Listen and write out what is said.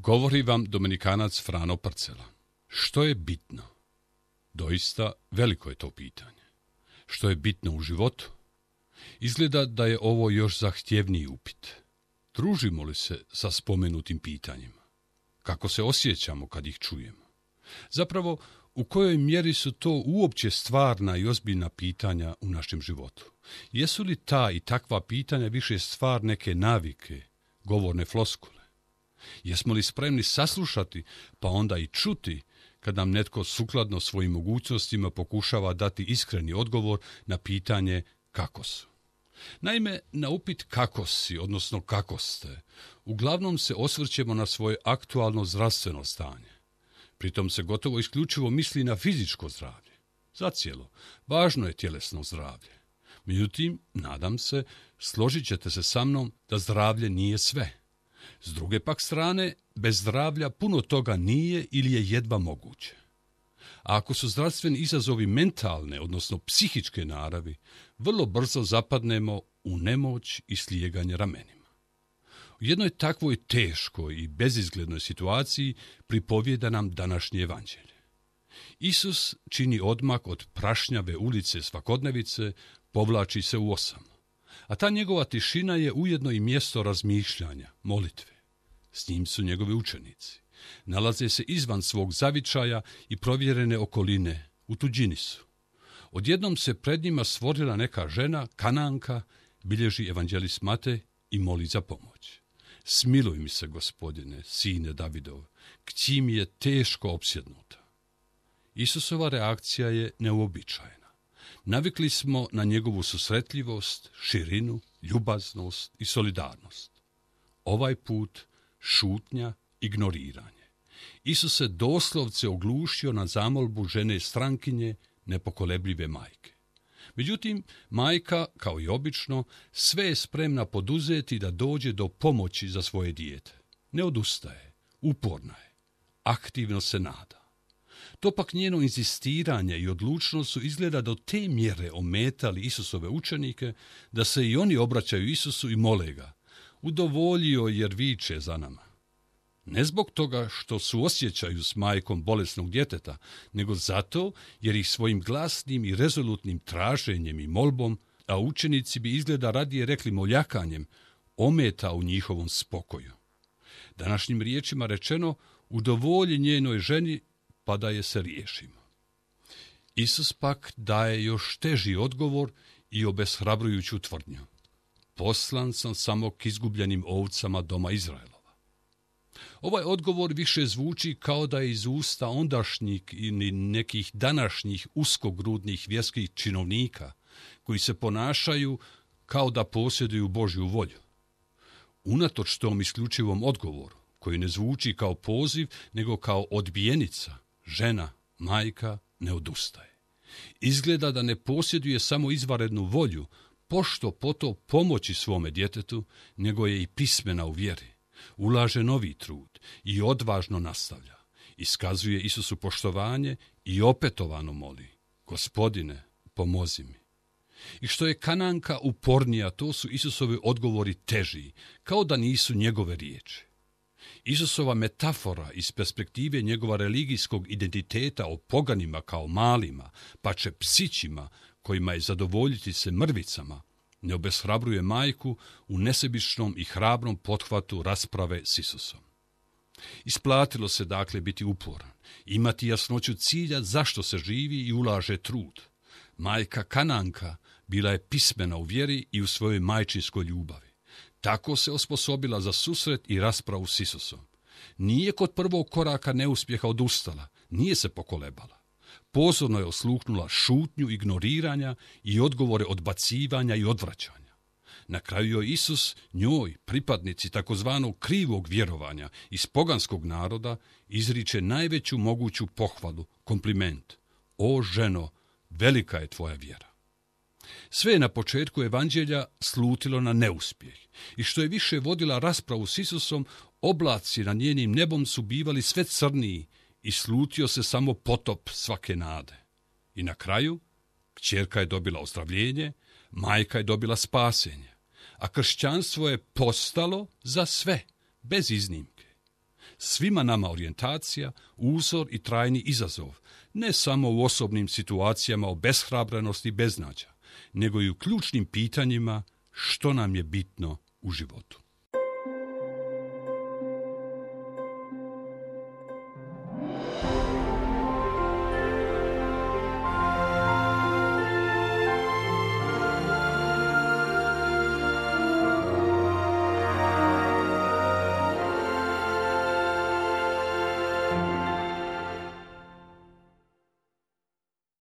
Govori vam Dominikanac Frano Parcela. Što je bitno? Doista veliko je to pitanje. Što je bitno u životu? Izgleda da je ovo još zahtjevniji upit. Družimo li se sa spomenutim pitanjima? Kako se osjećamo kad ih čujemo? Zapravo, u kojoj mjeri su to uopće stvarna i ozbiljna pitanja u našem životu? Jesu li ta i takva pitanja više stvar neke navike, govorne floskule? Jesmo li spremni saslušati, pa onda i čuti, kad nam netko sukladno svojim mogućnostima pokušava dati iskreni odgovor na pitanje kako su? Naime, na upit kako si, odnosno kako ste, uglavnom se osvrćemo na svoje aktualno zdravstveno stanje. Pritom se gotovo isključivo misli na fizičko zdravlje. Zacijelo, važno je tjelesno zdravlje. Međutim, nadam se, složit ćete se sa mnom da zdravlje nije sve. S druge pak strane, bez zdravlja puno toga nije ili je jedva moguće. A ako su zdravstveni izazovi mentalne, odnosno psihičke naravi, vrlo brzo zapadnemo u nemoć i slijeganje ramenima. U jednoj takvoj teškoj i bezizglednoj situaciji pripovijeda nam današnje evanđelje. Isus čini odmak od prašnjave ulice svakodnevice, povlači se u osam a ta njegova tišina je ujedno i mjesto razmišljanja, molitve. S njim su njegovi učenici. Nalaze se izvan svog zavičaja i provjerene okoline, u tuđini su. Odjednom se pred njima stvorila neka žena, kananka, bilježi evanđelist Mate i moli za pomoć. Smiluj mi se, gospodine, sine Davidov, kći mi je teško opsjednuta. Isusova reakcija je neuobičajena. Navikli smo na njegovu susretljivost, širinu, ljubaznost i solidarnost. Ovaj put šutnja, ignoriranje. Isus se doslovce oglušio na zamolbu žene strankinje, nepokolebljive majke. Međutim, majka, kao i obično, sve je spremna poduzeti da dođe do pomoći za svoje dijete. Ne odustaje, uporna je, aktivno se nada. To pak njeno insistiranje i odlučnost su izgleda do te mjere ometali Isusove učenike, da se i oni obraćaju Isusu i mole ga. Udovoljio jer viče za nama. Ne zbog toga što su osjećaju s majkom bolesnog djeteta, nego zato jer ih svojim glasnim i rezolutnim traženjem i molbom, a učenici bi izgleda radije rekli moljakanjem, ometa u njihovom spokoju. Današnjim riječima rečeno, udovolji njenoj ženi pa da je se riješimo. Isus pak daje još teži odgovor i obeshrabrujuću tvrdnju. Poslan sam samo k izgubljenim ovcama doma Izraelova. Ovaj odgovor više zvuči kao da je iz usta ondašnjih ili nekih današnjih uskogrudnih vjerskih činovnika koji se ponašaju kao da posjeduju Božju volju. Unatoč tom isključivom odgovoru, koji ne zvuči kao poziv, nego kao odbijenica, žena, majka ne odustaje. Izgleda da ne posjeduje samo izvarednu volju, pošto poto pomoći svome djetetu, nego je i pismena u vjeri. Ulaže novi trud i odvažno nastavlja. Iskazuje Isusu poštovanje i opetovano moli. Gospodine, pomozi mi. I što je kananka upornija, to su Isusovi odgovori teži, kao da nisu njegove riječi. Isusova metafora iz perspektive njegova religijskog identiteta o poganima kao malima, pa će psićima kojima je zadovoljiti se mrvicama, ne obeshrabruje majku u nesebičnom i hrabrom pothvatu rasprave s Isusom. Isplatilo se dakle biti uporan, imati jasnoću cilja zašto se živi i ulaže trud. Majka Kananka bila je pismena u vjeri i u svojoj majčinskoj ljubavi. Tako se osposobila za susret i raspravu s Isusom. Nije kod prvog koraka neuspjeha odustala, nije se pokolebala. Pozorno je osluhnula šutnju ignoriranja i odgovore odbacivanja i odvraćanja. Na kraju joj Isus njoj, pripadnici takozvanog krivog vjerovanja iz poganskog naroda, izriče najveću moguću pohvalu, kompliment. O ženo, velika je tvoja vjera. Sve je na početku evanđelja slutilo na neuspjeh i što je više vodila raspravu s Isusom, oblaci na njenim nebom su bivali sve crniji i slutio se samo potop svake nade. I na kraju, kćerka je dobila ozdravljenje, majka je dobila spasenje, a kršćanstvo je postalo za sve, bez iznimke. Svima nama orijentacija, uzor i trajni izazov, ne samo u osobnim situacijama o beshrabrenosti i beznađa, nego i u ključnim pitanjima što nam je bitno u životu.